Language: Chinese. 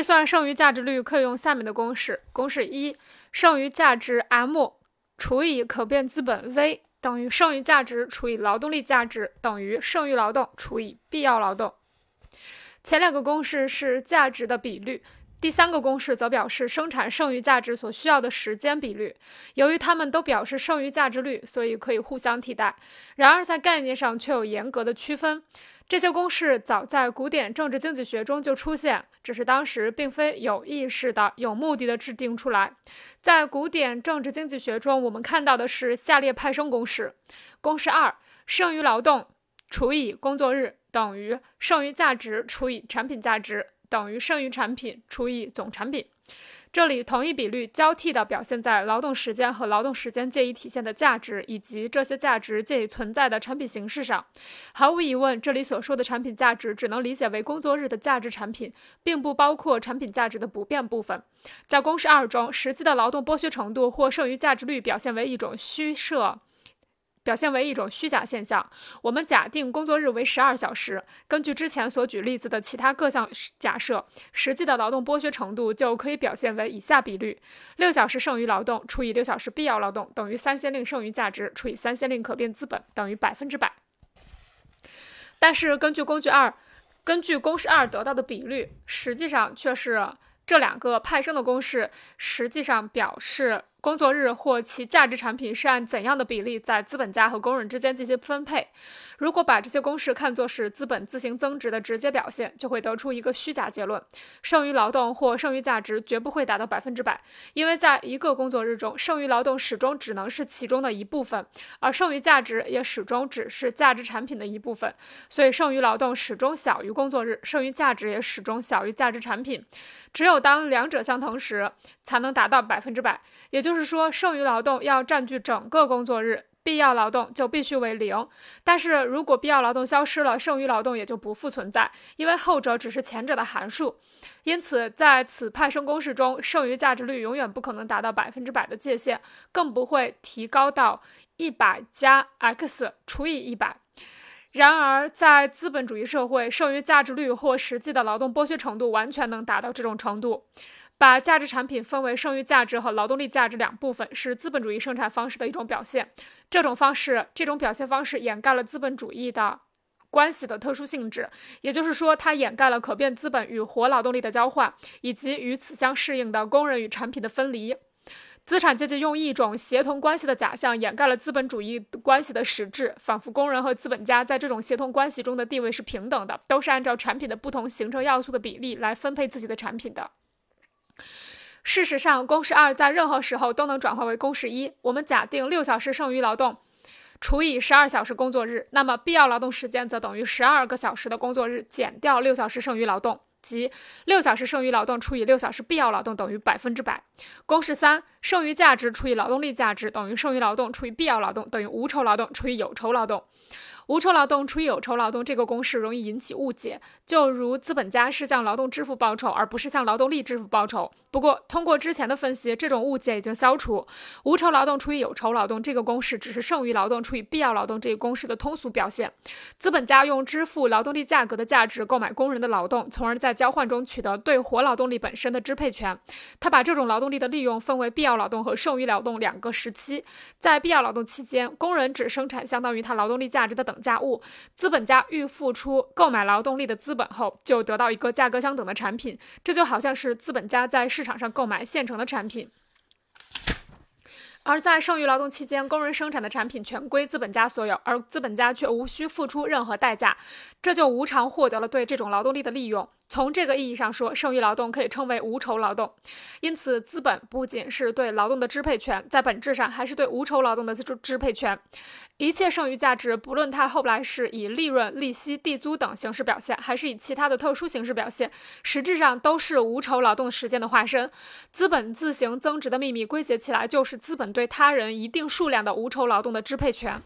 计算剩余价值率可以用下面的公式：公式一，剩余价值 M 除以可变资本 V 等于剩余价值除以劳动力价值等于剩余劳动除以必要劳动。前两个公式是价值的比率。第三个公式则表示生产剩余价值所需要的时间比率。由于它们都表示剩余价值率，所以可以互相替代。然而，在概念上却有严格的区分。这些公式早在古典政治经济学中就出现，只是当时并非有意识的、有目的的制定出来。在古典政治经济学中，我们看到的是下列派生公式：公式二，剩余劳动除以工作日等于剩余价值除以产品价值。等于剩余产品除以总产品，这里同一比率交替地表现在劳动时间和劳动时间借以体现的价值，以及这些价值借以存在的产品形式上。毫无疑问，这里所说的产品价值只能理解为工作日的价值产品，并不包括产品价值的不变部分。在公式二中，实际的劳动剥削程度或剩余价值率表现为一种虚设。表现为一种虚假现象。我们假定工作日为十二小时，根据之前所举例子的其他各项假设，实际的劳动剥削程度就可以表现为以下比率：六小时剩余劳动除以六小时必要劳动等于三先令剩余价值除以三先令可变资本等于百分之百。但是根据工具二，根据公式二得到的比率，实际上却是这两个派生的公式实际上表示。工作日或其价值产品是按怎样的比例在资本家和工人之间进行分配？如果把这些公式看作是资本自行增值的直接表现，就会得出一个虚假结论：剩余劳动或剩余价值绝不会达到百分之百，因为在一个工作日中，剩余劳动始终只能是其中的一部分，而剩余价值也始终只是价值产品的一部分。所以，剩余劳动始终小于工作日，剩余价值也始终小于价值产品。只有当两者相同时，才能达到百分之百。也就。就是说，剩余劳动要占据整个工作日，必要劳动就必须为零。但是如果必要劳动消失了，剩余劳动也就不复存在，因为后者只是前者的函数。因此，在此派生公式中，剩余价值率永远不可能达到百分之百的界限，更不会提高到一百加 x 除以一百。然而，在资本主义社会，剩余价值率或实际的劳动剥削程度完全能达到这种程度。把价值产品分为剩余价值和劳动力价值两部分，是资本主义生产方式的一种表现。这种方式，这种表现方式掩盖了资本主义的关系的特殊性质，也就是说，它掩盖了可变资本与活劳动力的交换，以及与此相适应的工人与产品的分离。资产阶级用一种协同关系的假象掩盖了资本主义关系的实质，仿佛工人和资本家在这种协同关系中的地位是平等的，都是按照产品的不同形成要素的比例来分配自己的产品的。事实上，公式二在任何时候都能转化为公式一。我们假定六小时剩余劳动除以十二小时工作日，那么必要劳动时间则等于十二个小时的工作日减掉六小时剩余劳动，即六小时剩余劳动除以六小时必要劳动等于百分之百。公式三，剩余价值除以劳动力价值等于剩余劳动除以必要劳动等于无酬劳动除以有酬劳动。无酬劳动除以有酬劳动这个公式容易引起误解，就如资本家是向劳动支付报酬，而不是向劳动力支付报酬。不过，通过之前的分析，这种误解已经消除。无酬劳动除以有酬劳动这个公式只是剩余劳动除以必要劳动这一公式的通俗表现。资本家用支付劳动力价格的价值购买工人的劳动，从而在交换中取得对活劳动力本身的支配权。他把这种劳动力的利用分为必要劳动和剩余劳动两个时期。在必要劳动期间，工人只生产相当于他劳动力价值的等。价物，资本家预付出购买劳动力的资本后，就得到一个价格相等的产品，这就好像是资本家在市场上购买现成的产品。而在剩余劳动期间，工人生产的产品全归资本家所有，而资本家却无需付出任何代价，这就无偿获得了对这种劳动力的利用。从这个意义上说，剩余劳动可以称为无酬劳动。因此，资本不仅是对劳动的支配权，在本质上还是对无酬劳动的支支配权。一切剩余价值，不论它后来是以利润、利息、地租等形式表现，还是以其他的特殊形式表现，实质上都是无酬劳动时间的化身。资本自行增值的秘密，归结起来就是资本对他人一定数量的无酬劳动的支配权。